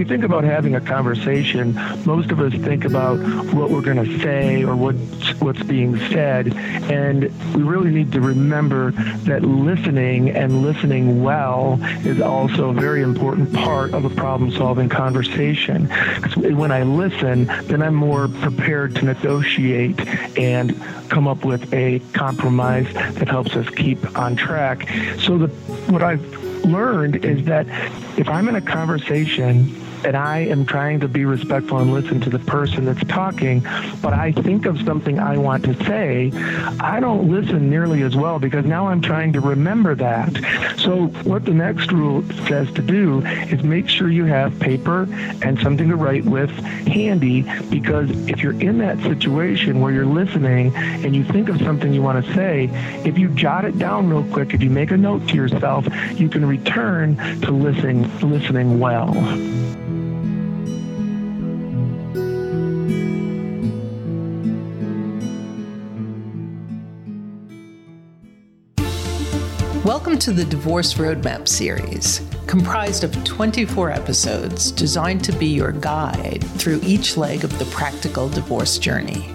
We think about having a conversation, most of us think about what we're going to say or what's, what's being said. And we really need to remember that listening and listening well is also a very important part of a problem solving conversation. Because when I listen, then I'm more prepared to negotiate and come up with a compromise that helps us keep on track. So the, what I've learned is that if I'm in a conversation and I am trying to be respectful and listen to the person that's talking, but I think of something I want to say, I don't listen nearly as well because now I'm trying to remember that. So, what the next rule says to do is make sure you have paper and something to write with handy because if you're in that situation where you're listening and you think of something you want to say, if you jot it down real quick, if you make a note to yourself, you can return to listening listening well. Welcome to the Divorce Roadmap series, comprised of 24 episodes designed to be your guide through each leg of the practical divorce journey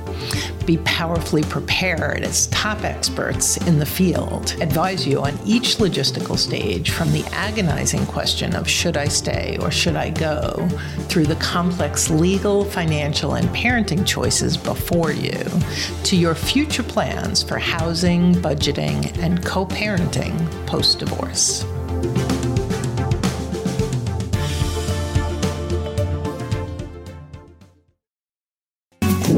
be powerfully prepared as top experts in the field, advise you on each logistical stage from the agonizing question of should I stay or should I go, through the complex legal, financial, and parenting choices before you, to your future plans for housing, budgeting, and co parenting post divorce.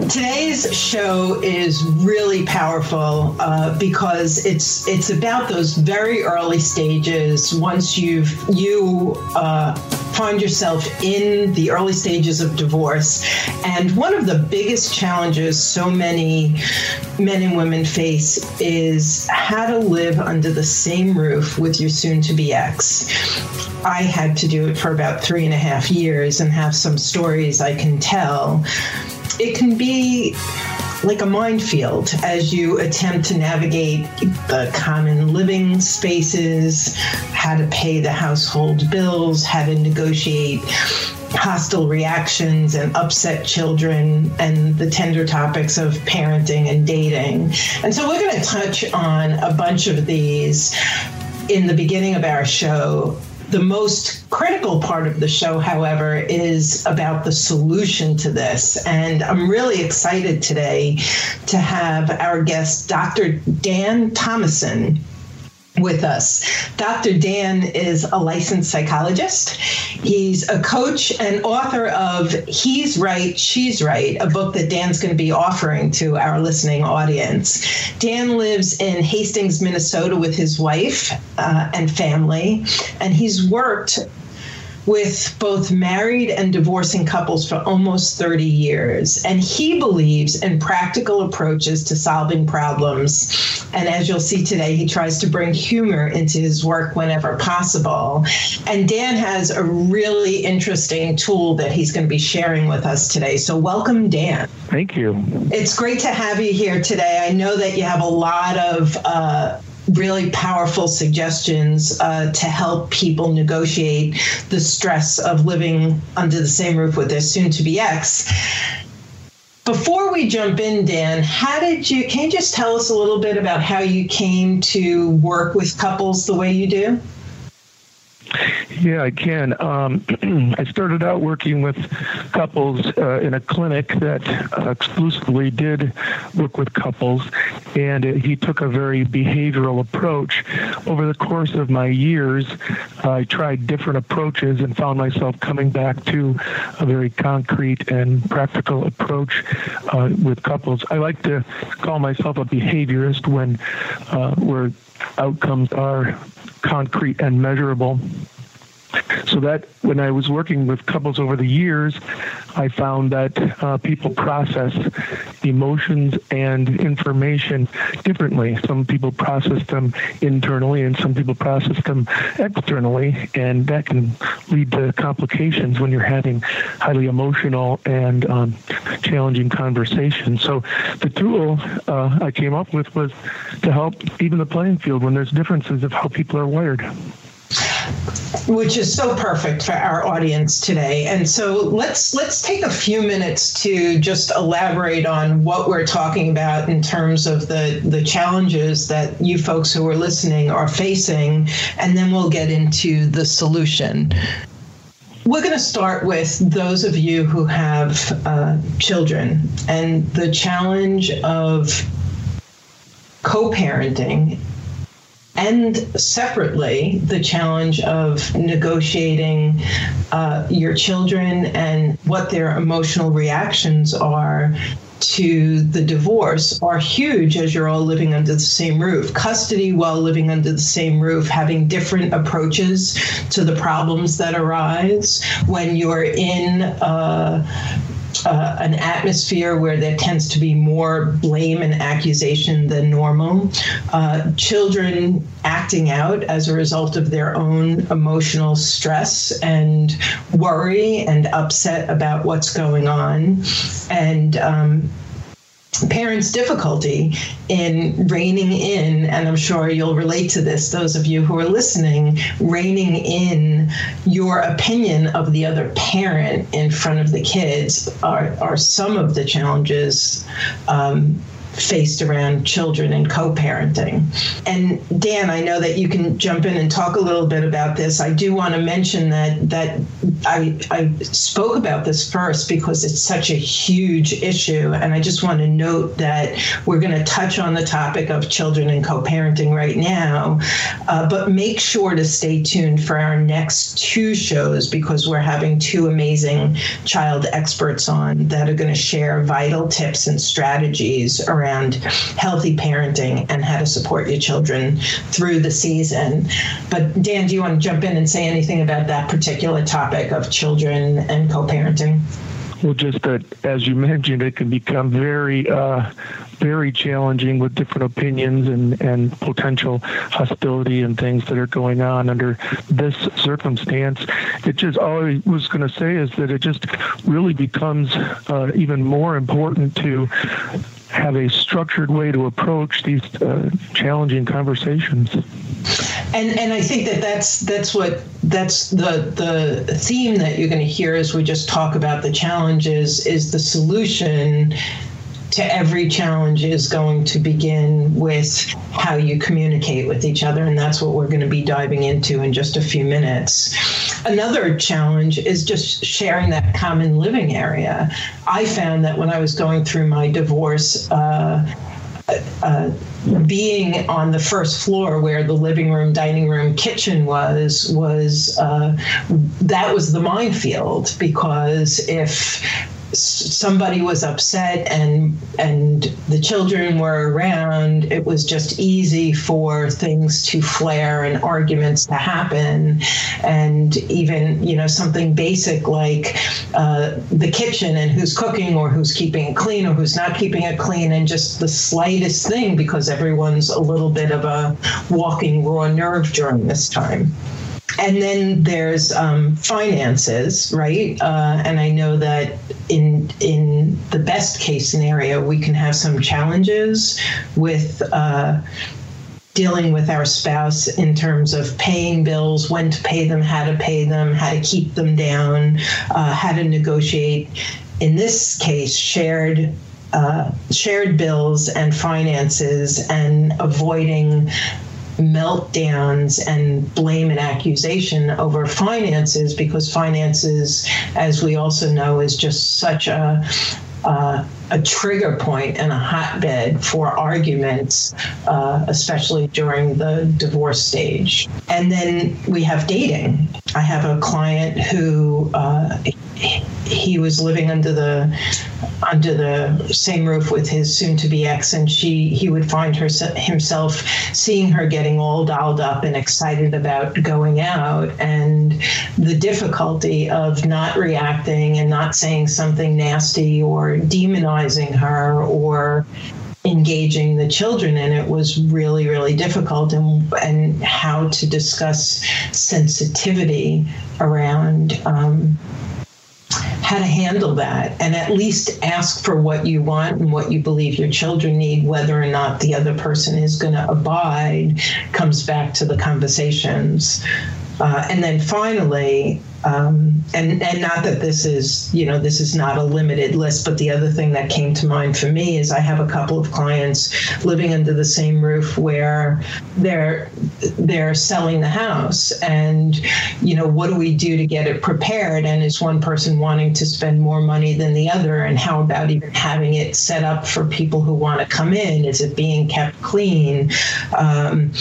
Today's show is really powerful uh, because it's it's about those very early stages. Once you've you uh, find yourself in the early stages of divorce, and one of the biggest challenges so many men and women face is how to live under the same roof with your soon-to-be ex. I had to do it for about three and a half years and have some stories I can tell it can be like a minefield as you attempt to navigate the common living spaces, how to pay the household bills, how to negotiate hostile reactions and upset children and the tender topics of parenting and dating. And so we're going to touch on a bunch of these in the beginning of our show the most critical part of the show, however, is about the solution to this. And I'm really excited today to have our guest, Dr. Dan Thomason with us. Dr. Dan is a licensed psychologist. He's a coach and author of He's Right, She's Right, a book that Dan's going to be offering to our listening audience. Dan lives in Hastings, Minnesota with his wife uh, and family, and he's worked with both married and divorcing couples for almost 30 years. And he believes in practical approaches to solving problems. And as you'll see today, he tries to bring humor into his work whenever possible. And Dan has a really interesting tool that he's going to be sharing with us today. So, welcome, Dan. Thank you. It's great to have you here today. I know that you have a lot of uh, really powerful suggestions uh, to help people negotiate the stress of living under the same roof with their soon to be ex. Before we jump in, Dan, how did you, can you just tell us a little bit about how you came to work with couples the way you do? Yeah, I can. Um, I started out working with couples uh, in a clinic that uh, exclusively did work with couples, and it, he took a very behavioral approach. Over the course of my years, I tried different approaches and found myself coming back to a very concrete and practical approach uh, with couples. I like to call myself a behaviorist when uh, where outcomes are concrete and measurable. So that when I was working with couples over the years, I found that uh, people process emotions and information differently. Some people process them internally, and some people process them externally, and that can lead to complications when you're having highly emotional and um, challenging conversations. So the tool uh, I came up with was to help even the playing field when there's differences of how people are wired which is so perfect for our audience today. And so let's let's take a few minutes to just elaborate on what we're talking about in terms of the the challenges that you folks who are listening are facing, and then we'll get into the solution. We're going to start with those of you who have uh, children and the challenge of co parenting and separately the challenge of negotiating uh, your children and what their emotional reactions are to the divorce are huge as you're all living under the same roof. Custody while living under the same roof, having different approaches to the problems that arise when you're in uh, uh, an atmosphere where there tends to be more blame and accusation than normal. Uh, children acting out as a result of their own emotional stress and worry and upset about what's going on. And um, parents' difficulty in reining in, and I'm sure you'll relate to this, those of you who are listening, reining in your opinion of the other parent in front of the kids are, are some of the challenges um, faced around children and co-parenting. And Dan, I know that you can jump in and talk a little bit about this. I do want to mention that that I, I spoke about this first because it's such a huge issue, and I just want to note that we're going to touch on the topic of children and co-parenting right now, uh, but make sure to stay tuned for our next two shows because we're having two amazing child experts on that are going to share vital tips and strategies around around healthy parenting and how to support your children through the season. But Dan, do you want to jump in and say anything about that particular topic of children and co parenting? Well, just that, as you mentioned, it can become very, uh, very challenging with different opinions and, and potential hostility and things that are going on under this circumstance. It just all I was going to say is that it just really becomes uh, even more important to have a structured way to approach these uh, challenging conversations. And and I think that that's that's what that's the the theme that you're going to hear as we just talk about the challenges is the solution to every challenge is going to begin with how you communicate with each other. And that's what we're going to be diving into in just a few minutes. Another challenge is just sharing that common living area. I found that when I was going through my divorce, uh, uh, being on the first floor where the living room, dining room, kitchen was was uh, that was the minefield because if somebody was upset and and the children were around it was just easy for things to flare and arguments to happen. And even you know something basic like uh, the kitchen and who's cooking or who's keeping it clean or who's not keeping it clean and just the slightest thing because everyone's a little bit of a walking raw nerve during this time and then there's um, finances, right? Uh, and I know that in in the best case scenario, we can have some challenges with. Uh, dealing with our spouse in terms of paying bills, when to pay them, how to pay them, how to keep them down, uh, how to negotiate. In this case, shared uh, shared bills and finances and avoiding meltdowns and blame and accusation over finances because finances, as we also know, is just such a uh, a trigger point and a hotbed for arguments, uh, especially during the divorce stage. And then we have dating. I have a client who uh, he was living under the under the same roof with his soon-to-be ex, and she he would find her himself seeing her getting all dolled up and excited about going out, and the difficulty of not reacting and not saying something nasty or demonizing her or engaging the children and it was really really difficult and and how to discuss sensitivity around um, how to handle that and at least ask for what you want and what you believe your children need, whether or not the other person is going to abide, comes back to the conversations. Uh, and then finally, um, and and not that this is you know this is not a limited list, but the other thing that came to mind for me is I have a couple of clients living under the same roof where they're they're selling the house, and you know what do we do to get it prepared? And is one person wanting to spend more money than the other? And how about even having it set up for people who want to come in? Is it being kept clean? Um,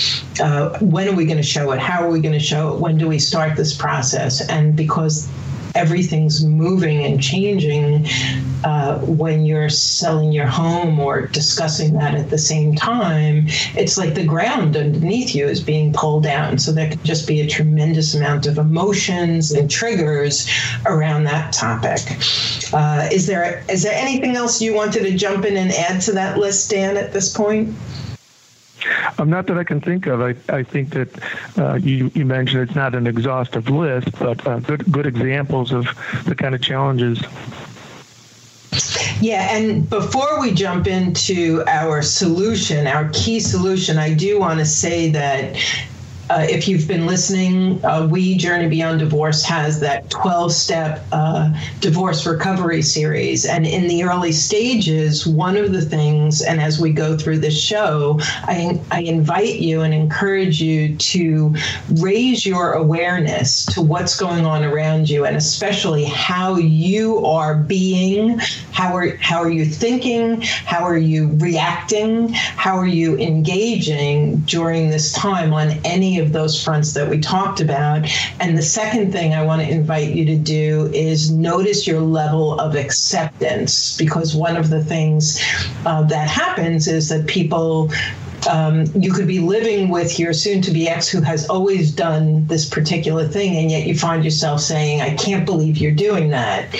uh, when are we going to show it? How are we going to show it? When do we start this process? And because everything's moving and changing uh, when you're selling your home or discussing that at the same time, it's like the ground underneath you is being pulled down. So there can just be a tremendous amount of emotions and triggers around that topic. Uh, is there is there anything else you wanted to jump in and add to that list, Dan, at this point? Um, not that I can think of. I, I think that uh, you, you mentioned it's not an exhaustive list, but uh, good good examples of the kind of challenges. Yeah, and before we jump into our solution, our key solution, I do want to say that uh, if you've been listening, uh, We Journey Beyond Divorce has that 12 step uh, divorce recovery series. And in the early stages, one of the things, and as we go through this show, I, I invite you and encourage you to raise your awareness to what's going on around you and especially how you are being, how are, how are you thinking, how are you reacting, how are you engaging during this time on any of those fronts that we talked about. And the second thing I want to invite you to do is notice your level of acceptance, because one of the things uh, that happens is that people um, you could be living with your soon to be ex who has always done this particular thing, and yet you find yourself saying, I can't believe you're doing that.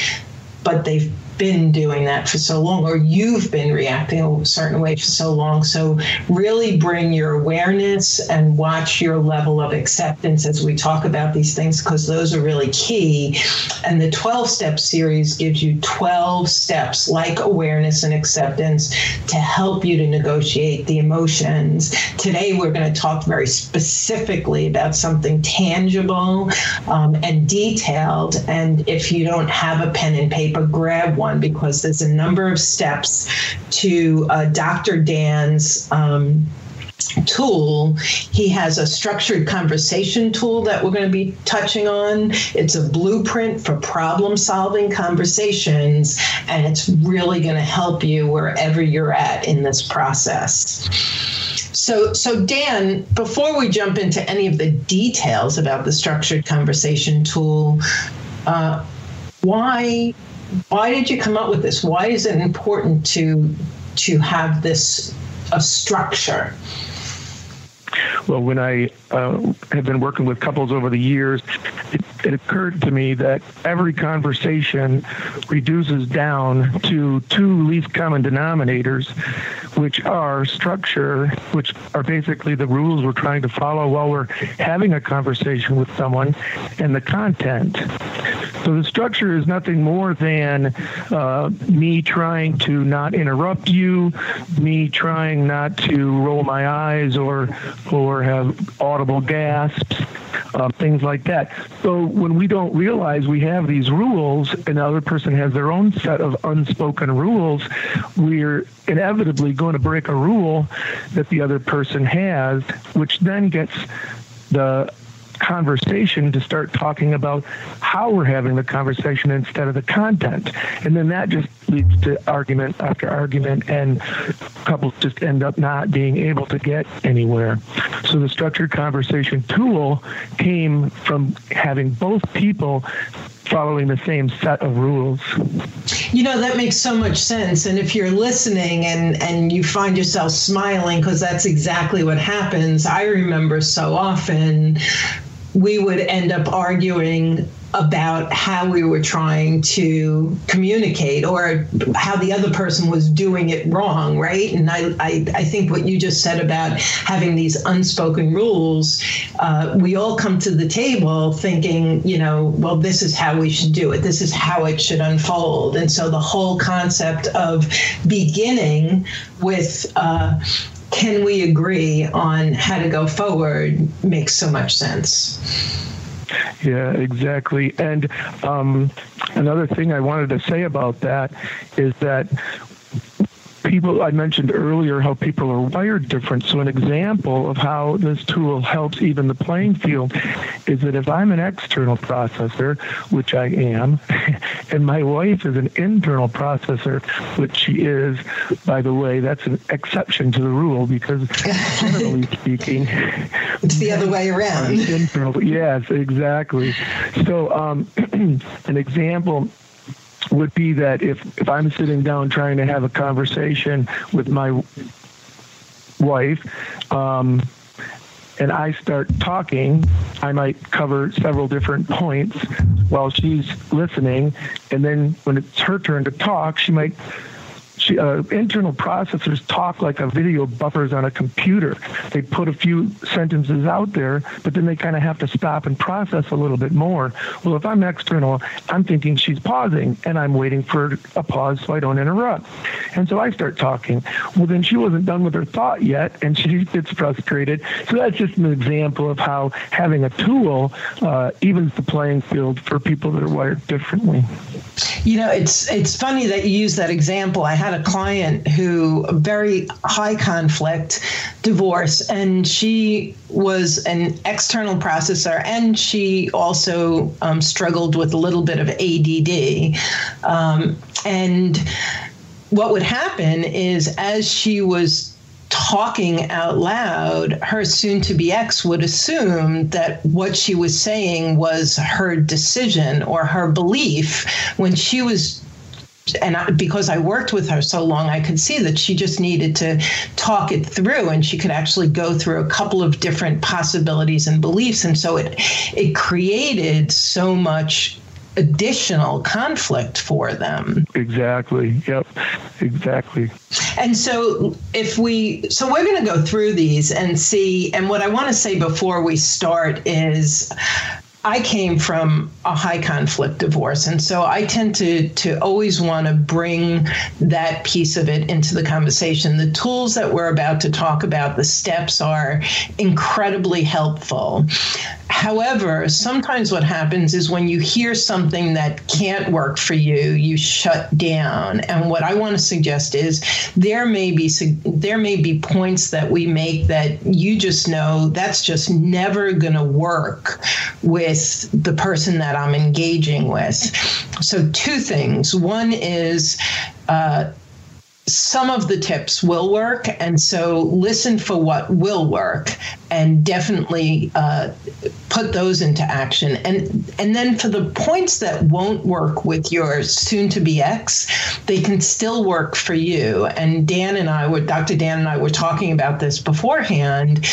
But they've been doing that for so long, or you've been reacting a certain way for so long. So, really bring your awareness and watch your level of acceptance as we talk about these things, because those are really key. And the 12 step series gives you 12 steps like awareness and acceptance to help you to negotiate the emotions. Today, we're going to talk very specifically about something tangible um, and detailed. And if you don't have a pen and paper, grab one one because there's a number of steps to uh, Dr. Dan's. Um, tool. He has a structured conversation tool that we're going to be touching on. It's a blueprint for problem solving conversations, and it's really going to help you wherever you're at in this process. So, so Dan, before we jump into any of the details about the structured conversation tool, uh, why why did you come up with this? Why is it important to to have this a structure? Well, when I uh, have been working with couples over the years, it, occurred to me that every conversation reduces down to two least common denominators, which are structure, which are basically the rules we're trying to follow while we're having a conversation with someone, and the content. So the structure is nothing more than uh, me trying to not interrupt you, me trying not to roll my eyes or or have audible gasps, uh, things like that. So when we don't realize we have these rules and the other person has their own set of unspoken rules, we're inevitably going to break a rule that the other person has, which then gets the conversation to start talking about how we're having the conversation instead of the content. And then that just leads to argument after argument, and couples just end up not being able to get anywhere. So the structured conversation tool came from having both people following the same set of rules. You know, that makes so much sense. And if you're listening and, and you find yourself smiling, because that's exactly what happens, I remember so often we would end up arguing about how we were trying to communicate or how the other person was doing it wrong, right? And I, I, I think what you just said about having these unspoken rules, uh, we all come to the table thinking, you know, well, this is how we should do it, this is how it should unfold. And so the whole concept of beginning with, uh, can we agree on how to go forward makes so much sense. Yeah, exactly. And um, another thing I wanted to say about that is that people I mentioned earlier how people are wired different. So an example of how this tool helps even the playing field is that if I'm an external processor, which I am, and my wife is an internal processor, which she is, by the way, that's an exception to the rule because generally speaking, it's the other way around. Internal, yes, exactly. So um, an example would be that if, if I'm sitting down trying to have a conversation with my wife, um, and I start talking, I might cover several different points while she's listening. And then when it's her turn to talk, she might uh, internal processors talk like a video buffers on a computer. They put a few sentences out there, but then they kind of have to stop and process a little bit more. Well, if I'm external, I'm thinking she's pausing and I'm waiting for a pause so I don't interrupt. And so I start talking. Well, then she wasn't done with her thought yet and she gets frustrated. So that's just an example of how having a tool uh, evens the playing field for people that are wired differently. You know, it's it's funny that you use that example. I had a client who very high conflict divorce, and she was an external processor, and she also um, struggled with a little bit of ADD, um, and what would happen is as she was talking out loud, her soon to be ex would assume that what she was saying was her decision or her belief when she was and I, because I worked with her so long, I could see that she just needed to talk it through, and she could actually go through a couple of different possibilities and beliefs, and so it it created so much additional conflict for them. Exactly. Yep. Exactly. And so if we so we're going to go through these and see and what I want to say before we start is I came from a high conflict divorce, and so I tend to to always want to bring that piece of it into the conversation. The tools that we're about to talk about, the steps are incredibly helpful. However, sometimes what happens is when you hear something that can't work for you, you shut down. And what I want to suggest is there may be there may be points that we make that you just know that's just never going to work with the person that I'm engaging with. So two things. One is uh, some of the tips will work and so listen for what will work and definitely uh, put those into action. And and then for the points that won't work with your soon to be ex they can still work for you. And dan and i were dr dan and i were talking about this beforehand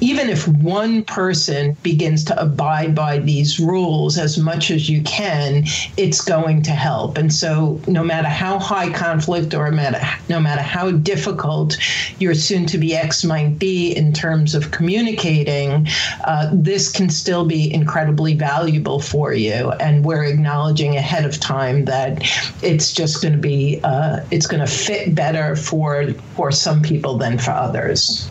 even if one person begins to abide by these rules as much as you can, it's going to help. And so, no matter how high conflict or no matter how difficult your soon to be ex might be in terms of communicating, uh, this can still be incredibly valuable for you. And we're acknowledging ahead of time that it's just going to be, uh, it's going to fit better for, for some people than for others.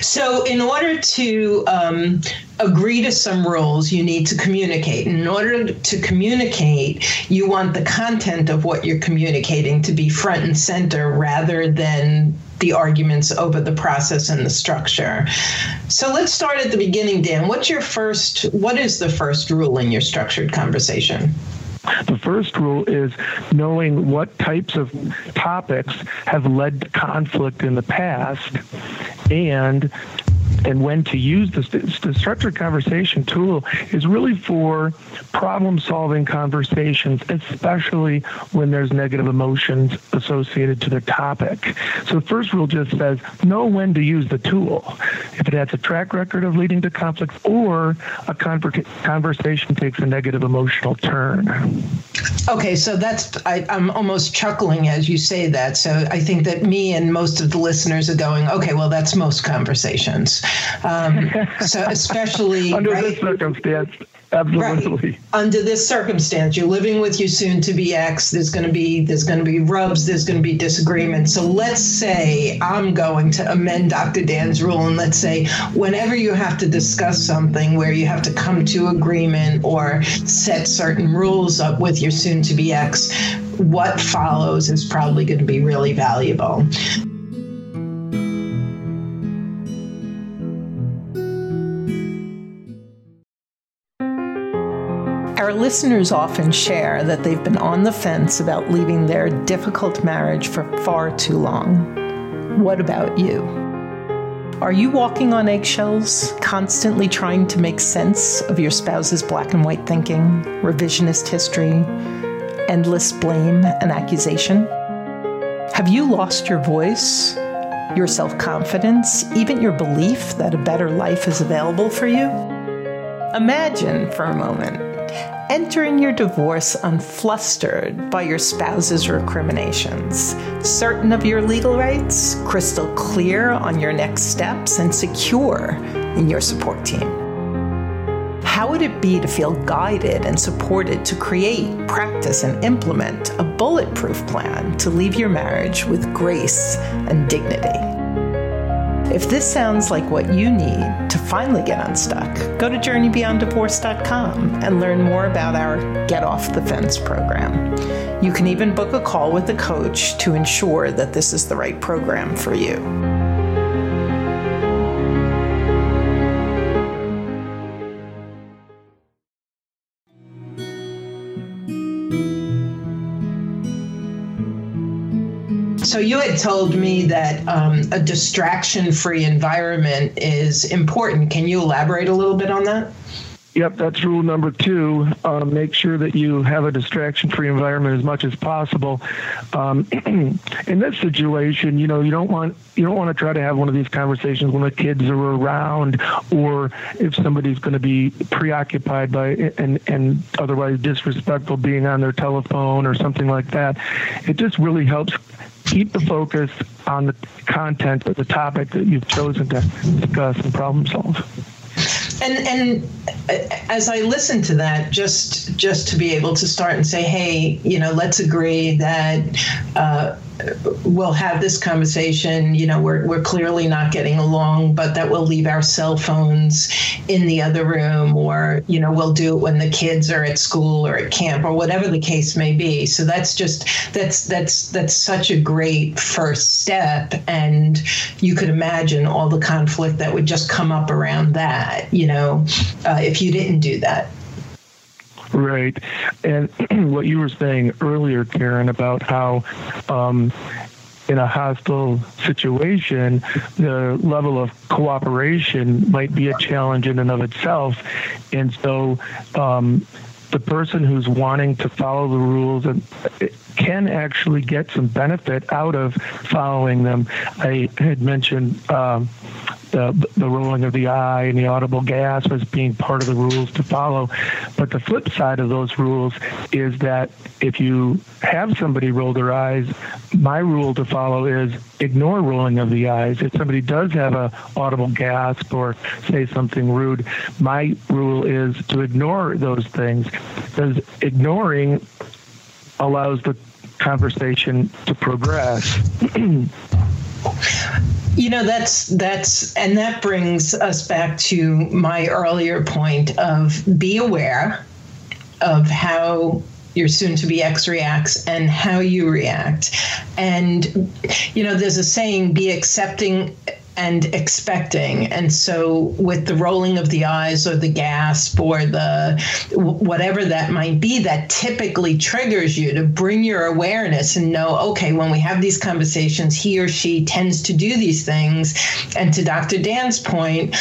So, in order to um, agree to some rules, you need to communicate. In order to communicate, you want the content of what you're communicating to be front and center rather than the arguments over the process and the structure. So let's start at the beginning, Dan. What's your first, what is the first rule in your structured conversation? The first rule is knowing what types of topics have led to conflict in the past and and when to use this. The structured conversation tool is really for problem solving conversations, especially when there's negative emotions associated to the topic. So the first rule just says know when to use the tool. If it has a track record of leading to conflict or a conver- conversation takes a negative emotional turn. Okay, so that's, I, I'm almost chuckling as you say that. So I think that me and most of the listeners are going, okay, well, that's most conversations. Um, so especially under right, this circumstance, absolutely. Right. Under this circumstance, you're living with your soon-to-be ex. There's going to be there's going to be rubs. There's going to be disagreements. So let's say I'm going to amend Dr. Dan's rule, and let's say whenever you have to discuss something where you have to come to agreement or set certain rules up with your soon-to-be ex, what follows is probably going to be really valuable. Our listeners often share that they've been on the fence about leaving their difficult marriage for far too long. What about you? Are you walking on eggshells, constantly trying to make sense of your spouse's black and white thinking, revisionist history, endless blame and accusation? Have you lost your voice, your self confidence, even your belief that a better life is available for you? Imagine for a moment entering your divorce unflustered by your spouse's recriminations, certain of your legal rights, crystal clear on your next steps, and secure in your support team. How would it be to feel guided and supported to create, practice, and implement a bulletproof plan to leave your marriage with grace and dignity? If this sounds like what you need to finally get unstuck, go to journeybeyonddivorce.com and learn more about our Get Off the Fence program. You can even book a call with a coach to ensure that this is the right program for you. So you had told me that um, a distraction-free environment is important. Can you elaborate a little bit on that? Yep, that's rule number two. Uh, make sure that you have a distraction-free environment as much as possible. Um, in this situation, you know, you don't want you don't want to try to have one of these conversations when the kids are around, or if somebody's going to be preoccupied by and and otherwise disrespectful being on their telephone or something like that. It just really helps keep the focus on the content or the topic that you've chosen to discuss and problem solve. And and as I listen to that, just just to be able to start and say, hey, you know, let's agree that uh, we'll have this conversation. You know, we're, we're clearly not getting along, but that we'll leave our cell phones in the other room, or, you know, we'll do it when the kids are at school or at camp or whatever the case may be. So that's just, that's, that's, that's such a great first step. And you could imagine all the conflict that would just come up around that, you know, uh, if you didn't do that. Right. And what you were saying earlier, Karen, about how um, in a hostile situation, the level of cooperation might be a challenge in and of itself. And so um, the person who's wanting to follow the rules and can actually get some benefit out of following them. I had mentioned um, the, the rolling of the eye and the audible gasp as being part of the rules to follow. But the flip side of those rules is that if you have somebody roll their eyes, my rule to follow is ignore rolling of the eyes. If somebody does have a audible gasp or say something rude, my rule is to ignore those things because ignoring allows the conversation to progress. You know, that's that's and that brings us back to my earlier point of be aware of how your soon to be ex reacts and how you react. And, you know, there's a saying be accepting and expecting. And so, with the rolling of the eyes or the gasp or the whatever that might be, that typically triggers you to bring your awareness and know, okay, when we have these conversations, he or she tends to do these things. And to Dr. Dan's point,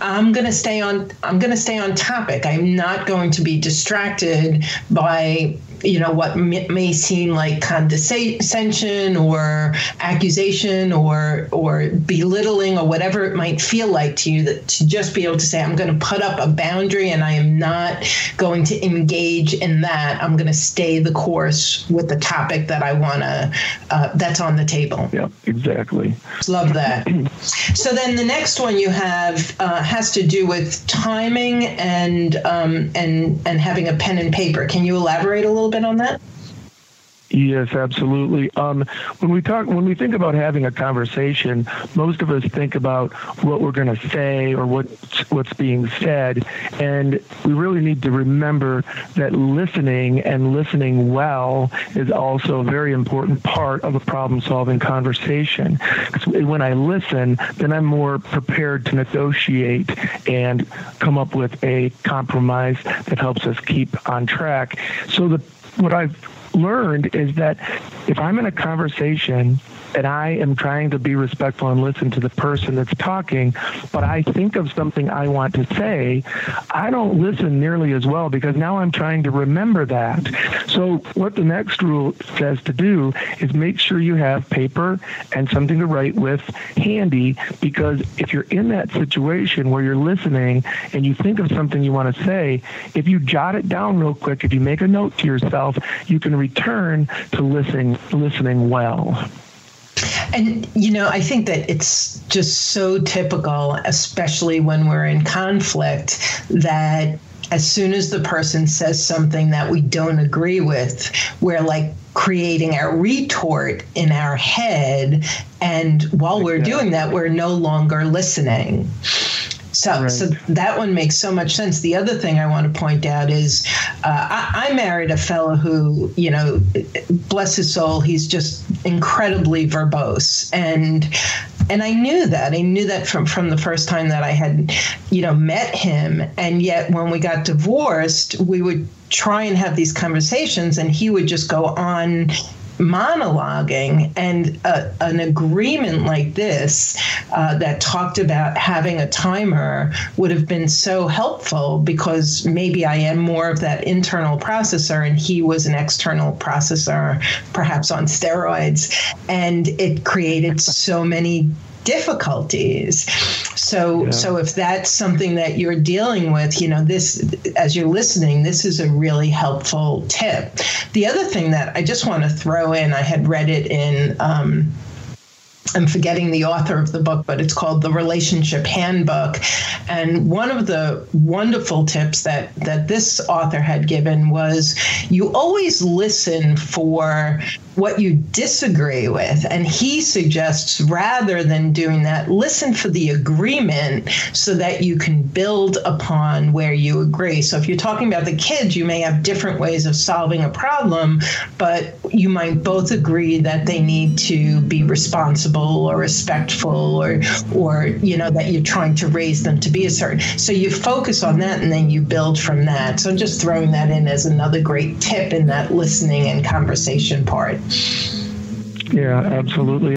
I'm going to stay on I'm going to stay on topic. I'm not going to be distracted by you know what may seem like condescension or accusation or or belittling or whatever it might feel like to you that to just be able to say i'm going to put up a boundary and i am not going to engage in that. I'm going to stay the course with the topic that i want to uh, that's on the table. Yeah exactly. Love that. So then the next one you have uh, has to do with timing and um, and and having a pen and paper. Can you elaborate a little little bit on that? Yes, absolutely. Um, when we talk, when we think about having a conversation, most of us think about what we're going to say or what what's being said, and we really need to remember that listening and listening well is also a very important part of a problem-solving conversation. When I listen, then I'm more prepared to negotiate and come up with a compromise that helps us keep on track. So the what I've learned is that if I'm in a conversation and I am trying to be respectful and listen to the person that's talking, but I think of something I want to say, I don't listen nearly as well because now I'm trying to remember that. So, what the next rule says to do is make sure you have paper and something to write with handy because if you're in that situation where you're listening and you think of something you want to say, if you jot it down real quick, if you make a note to yourself, you can return to listening listening well. And, you know, I think that it's just so typical, especially when we're in conflict, that as soon as the person says something that we don't agree with, we're like creating a retort in our head. And while we're doing that, we're no longer listening. So, right. so that one makes so much sense. The other thing I want to point out is uh, I, I, married a fellow who, you know, bless his soul, he's just incredibly verbose, and and I knew that. I knew that from from the first time that I had, you know, met him. And yet, when we got divorced, we would try and have these conversations, and he would just go on monologuing and a, an agreement like this uh, that talked about having a timer would have been so helpful because maybe I am more of that internal processor and he was an external processor, perhaps on steroids. And it created so many difficulties. So yeah. so if that's something that you're dealing with, you know, this as you're listening, this is a really helpful tip. The other thing that I just want to throw in, I had read it in um, I'm forgetting the author of the book, but it's called The Relationship Handbook. And one of the wonderful tips that that this author had given was you always listen for what you disagree with. And he suggests rather than doing that, listen for the agreement so that you can build upon where you agree. So if you're talking about the kids, you may have different ways of solving a problem, but you might both agree that they need to be responsible or respectful or or you know that you're trying to raise them to be a certain. So you focus on that and then you build from that. So just throwing that in as another great tip in that listening and conversation part. Yeah, absolutely.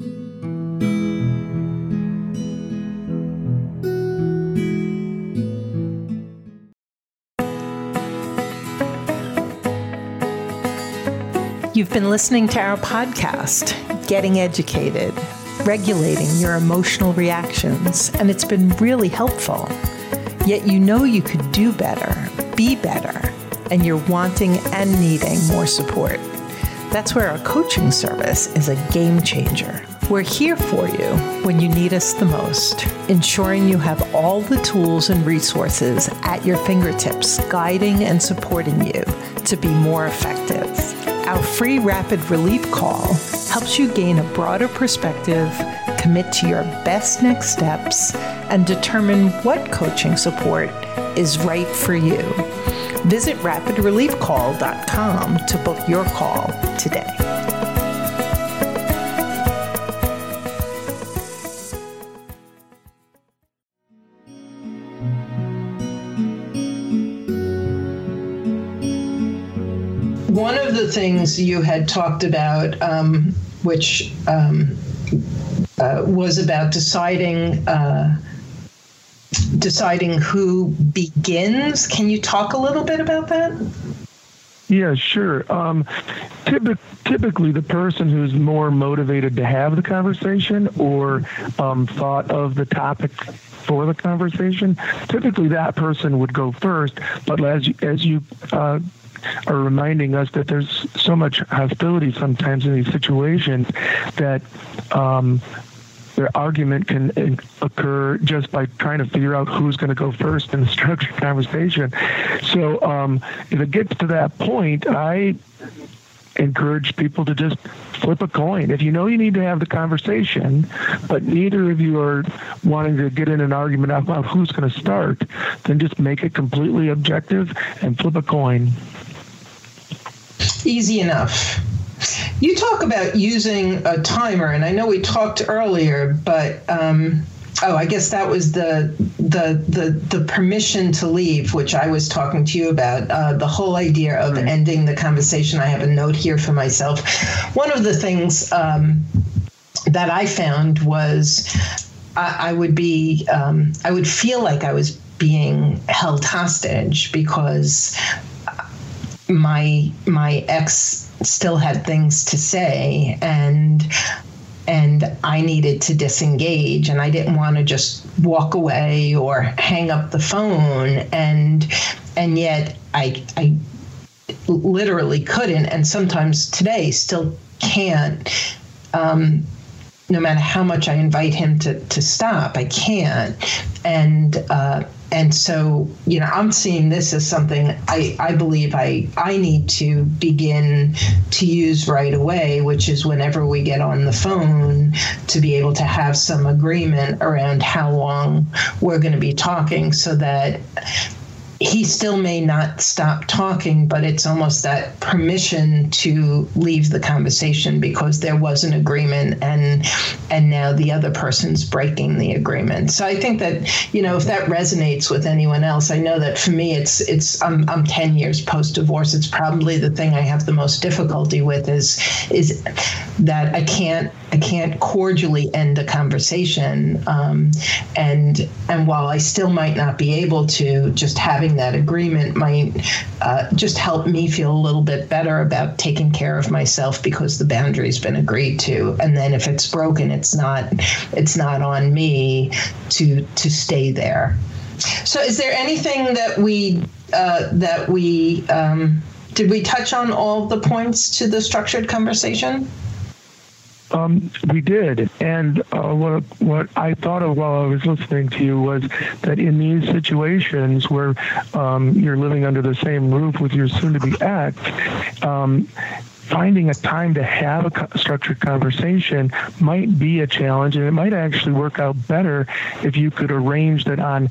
You've been listening to our podcast, Getting Educated, Regulating Your Emotional Reactions, and it's been really helpful. Yet you know you could do better, be better, and you're wanting and needing more support. That's where our coaching service is a game changer. We're here for you when you need us the most, ensuring you have all the tools and resources at your fingertips, guiding and supporting you to be more effective. Our free rapid relief call helps you gain a broader perspective commit to your best next steps, and determine what coaching support is right for you. Visit rapidreliefcall.com to book your call today. One of the things you had talked about, um, which um, uh, was about deciding uh, deciding who begins. Can you talk a little bit about that? Yeah, sure. Um, typ- typically, the person who's more motivated to have the conversation or um, thought of the topic for the conversation, typically that person would go first. But as you, as you uh, are reminding us that there's so much hostility sometimes in these situations that um, their argument can occur just by trying to figure out who's going to go first in the structured conversation. So um, if it gets to that point, I encourage people to just flip a coin. If you know you need to have the conversation, but neither of you are wanting to get in an argument about who's going to start, then just make it completely objective and flip a coin. Easy enough. You talk about using a timer, and I know we talked earlier, but um, oh, I guess that was the the the the permission to leave, which I was talking to you about. Uh, the whole idea of right. ending the conversation. I have a note here for myself. One of the things um, that I found was I, I would be um, I would feel like I was being held hostage because my my ex still had things to say and and I needed to disengage and I didn't want to just walk away or hang up the phone and and yet I I literally couldn't and sometimes today still can't um, no matter how much I invite him to to stop I can't. And uh, and so you know i'm seeing this as something i i believe i i need to begin to use right away which is whenever we get on the phone to be able to have some agreement around how long we're going to be talking so that he still may not stop talking, but it's almost that permission to leave the conversation because there was an agreement and and now the other person's breaking the agreement. So I think that you know if that resonates with anyone else, I know that for me it's it's I'm I'm 10 years post divorce. It's probably the thing I have the most difficulty with is is that I can't I can't cordially end a conversation. Um, and and while I still might not be able to, just having that agreement might uh, just help me feel a little bit better about taking care of myself because the boundary's been agreed to. And then if it's broken, it's not it's not on me to to stay there. So, is there anything that we uh, that we um, did we touch on all the points to the structured conversation? Um, we did, and uh, what what I thought of while I was listening to you was that in these situations where um, you're living under the same roof with your soon-to-be ex, um, finding a time to have a structured conversation might be a challenge, and it might actually work out better if you could arrange that on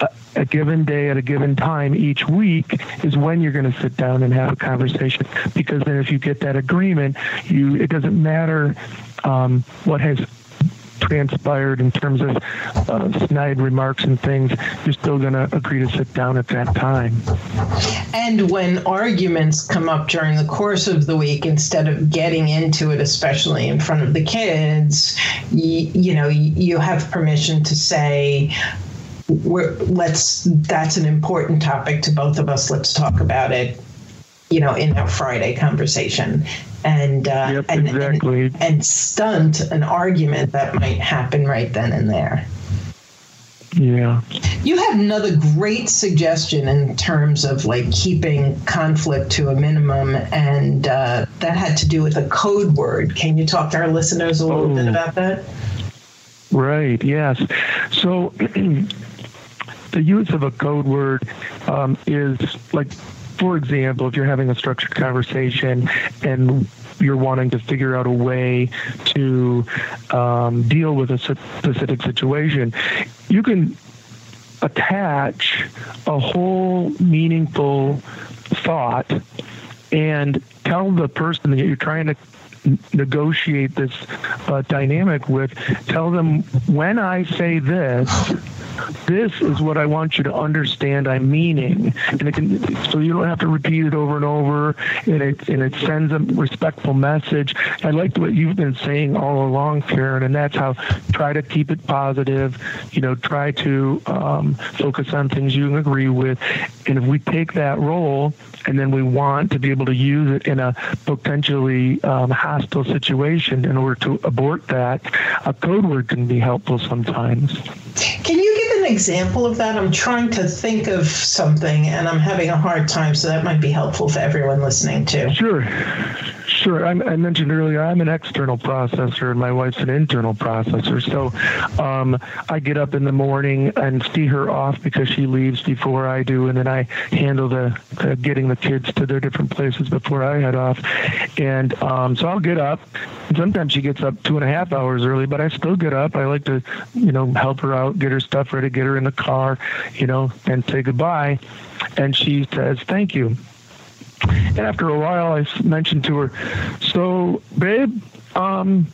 a, a given day at a given time each week is when you're going to sit down and have a conversation. Because then, if you get that agreement, you it doesn't matter um, what has transpired in terms of uh, snide remarks and things, you're still going to agree to sit down at that time. And when arguments come up during the course of the week, instead of getting into it, especially in front of the kids, you, you know, you have permission to say, let's that's an important topic to both of us let's talk about it you know in our friday conversation and uh, yep, and, exactly. and, and stunt an argument that might happen right then and there. Yeah. You had another great suggestion in terms of like keeping conflict to a minimum, and uh, that had to do with a code word. Can you talk to our listeners a little oh. bit about that? Right, yes. So the use of a code word um, is like for example, if you're having a structured conversation and you're wanting to figure out a way to um, deal with a specific situation, you can attach a whole meaningful thought and tell the person that you're trying to negotiate this uh, dynamic with, tell them when I say this, this is what I want you to understand I'm meaning. And it can, so you don't have to repeat it over and over, and it, and it sends a respectful message. I like what you've been saying all along, Karen, and that's how try to keep it positive, you know, try to um, focus on things you agree with. And if we take that role, and then we want to be able to use it in a potentially um, hostile situation in order to abort that, a code word can be helpful sometimes. Can you give an example of that? I'm trying to think of something and I'm having a hard time, so that might be helpful for everyone listening too. Sure. Sure. I'm, i mentioned earlier I'm an external processor and my wife's an internal processor. So um, I get up in the morning and see her off because she leaves before I do, and then I handle the, the getting the kids to their different places before I head off. And um, so I'll get up. Sometimes she gets up two and a half hours early, but I still get up. I like to, you know, help her out, get her stuff ready, get her in the car, you know, and say goodbye. And she says, "Thank you." And after a while, I mentioned to her, "So, babe, um,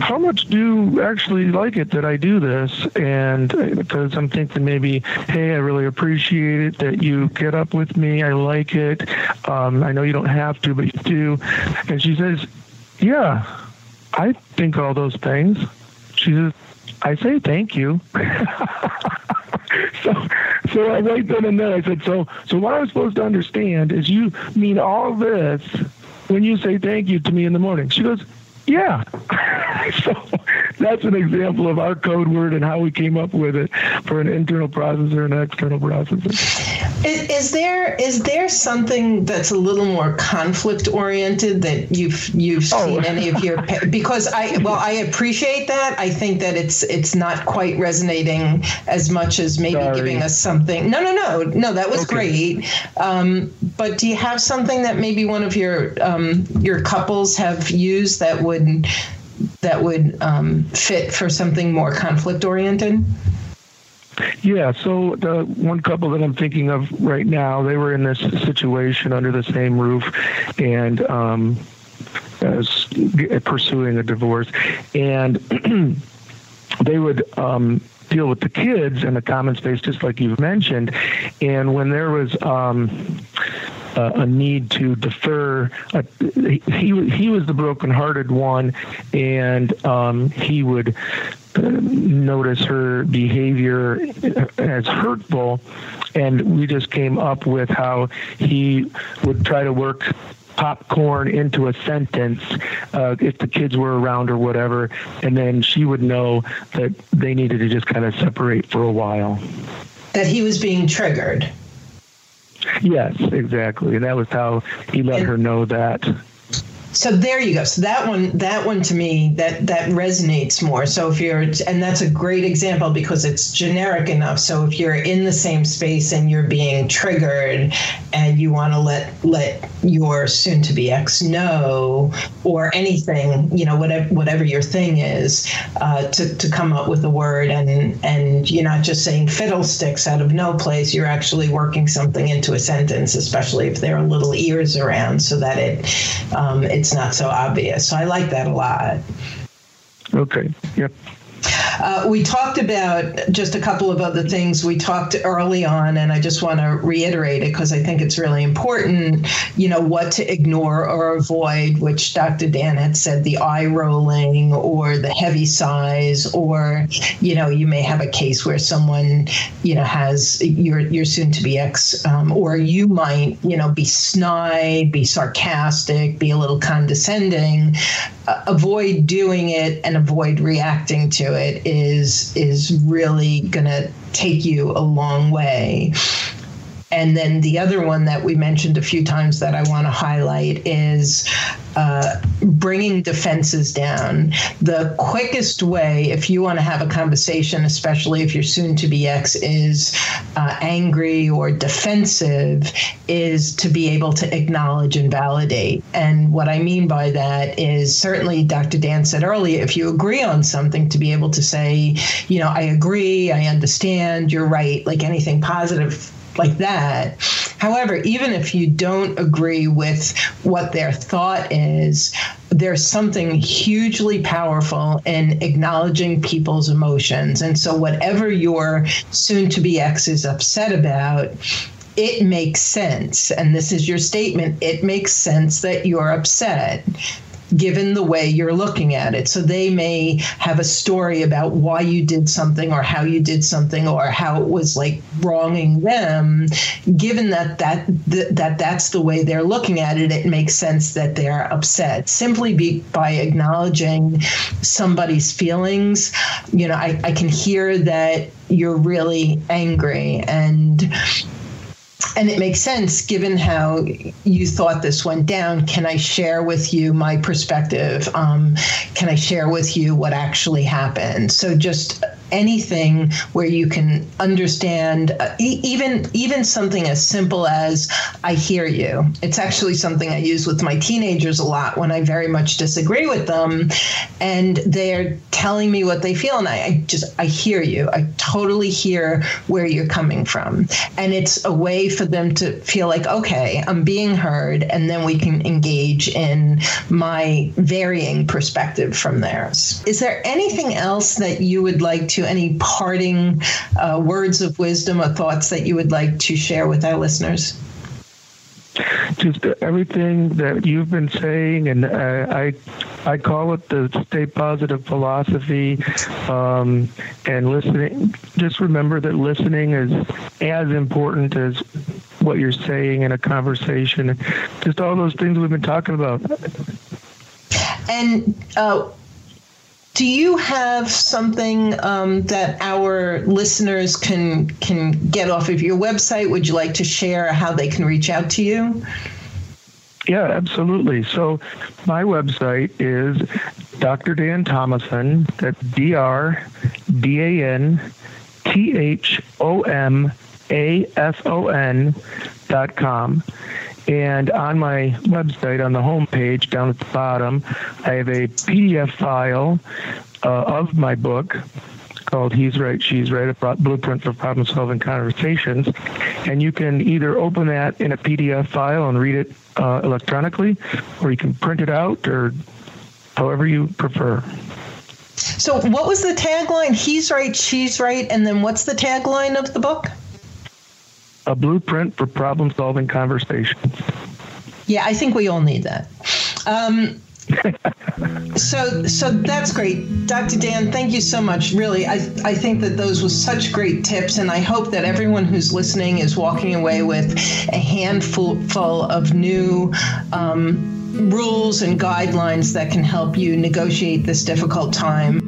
how much do you actually like it that I do this? And because I'm thinking maybe, hey, I really appreciate it that you get up with me. I like it. Um, I know you don't have to, but you do. And she says, yeah, I think all those things. She says, I say thank you. so, so I right then and there I said, so, so what I'm supposed to understand is you mean all this when you say thank you to me in the morning. She goes, yeah. so that's an example of our code word and how we came up with it for an internal processor and an external processor. Is, is there is there something that's a little more conflict oriented that you've you've oh. seen any of your because I well I appreciate that I think that it's it's not quite resonating as much as maybe Sorry. giving us something no no no no that was okay. great um, but do you have something that maybe one of your um, your couples have used that would that would um, fit for something more conflict oriented? Yeah, so the one couple that I'm thinking of right now, they were in this situation under the same roof, and um, as pursuing a divorce, and they would um, deal with the kids in the common space, just like you've mentioned. And when there was um, uh, a need to defer. Uh, he he was the broken-hearted one, and um, he would uh, notice her behavior as hurtful, and we just came up with how he would try to work popcorn into a sentence uh, if the kids were around or whatever, and then she would know that they needed to just kind of separate for a while. That he was being triggered. Yes, exactly. And that was how he let her know that so there you go. So that one that one to me that that resonates more. So if you're and that's a great example because it's generic enough. So if you're in the same space and you're being triggered and you want to let let your soon to be ex know or anything you know whatever whatever your thing is uh, to, to come up with a word and and you're not just saying fiddlesticks out of no place. You're actually working something into a sentence especially if there are little ears around so that it um, it's not so obvious. So I like that a lot. Okay. Yep. Uh, we talked about just a couple of other things we talked early on, and I just want to reiterate it because I think it's really important. You know, what to ignore or avoid, which Dr. Dan had said the eye rolling or the heavy sighs, or, you know, you may have a case where someone, you know, has your, your soon to be ex, um, or you might, you know, be snide, be sarcastic, be a little condescending. Uh, avoid doing it and avoid reacting to it is is really going to take you a long way And then the other one that we mentioned a few times that I want to highlight is uh, bringing defenses down. The quickest way, if you want to have a conversation, especially if you're soon to be ex, is uh, angry or defensive, is to be able to acknowledge and validate. And what I mean by that is certainly Dr. Dan said earlier, if you agree on something, to be able to say, you know, I agree, I understand, you're right, like anything positive like that. However, even if you don't agree with what their thought is, there's something hugely powerful in acknowledging people's emotions. And so, whatever your soon to be ex is upset about, it makes sense. And this is your statement it makes sense that you're upset given the way you're looking at it. So they may have a story about why you did something or how you did something or how it was like wronging them. Given that that that that's the way they're looking at it, it makes sense that they're upset. Simply be, by acknowledging somebody's feelings, you know, I, I can hear that you're really angry and and it makes sense given how you thought this went down. Can I share with you my perspective? Um, can I share with you what actually happened? So just anything where you can understand uh, e- even even something as simple as I hear you. It's actually something I use with my teenagers a lot when I very much disagree with them and they're telling me what they feel and I, I just I hear you. I totally hear where you're coming from. And it's a way for them to feel like okay, I'm being heard and then we can engage in my varying perspective from theirs. Is there anything else that you would like to to any parting uh, words of wisdom or thoughts that you would like to share with our listeners? Just everything that you've been saying, and uh, I, I call it the stay positive philosophy, um, and listening. Just remember that listening is as important as what you're saying in a conversation. Just all those things we've been talking about. And uh, do you have something um, that our listeners can can get off of your website? Would you like to share how they can reach out to you? Yeah, absolutely. So my website is Dr. Dan Thomason. That's D R D A N T H O M A S O N dot com. And on my website, on the home page down at the bottom, I have a PDF file uh, of my book called He's Right, She's Right, a blueprint for problem solving conversations. And you can either open that in a PDF file and read it uh, electronically, or you can print it out, or however you prefer. So, what was the tagline? He's right, she's right, and then what's the tagline of the book? A blueprint for problem solving conversations. Yeah, I think we all need that. Um, so so that's great dr dan thank you so much really I, I think that those were such great tips and i hope that everyone who's listening is walking away with a handful full of new um, rules and guidelines that can help you negotiate this difficult time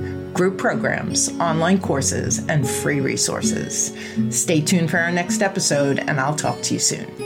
group programs, online courses, and free resources. Stay tuned for our next episode, and I'll talk to you soon.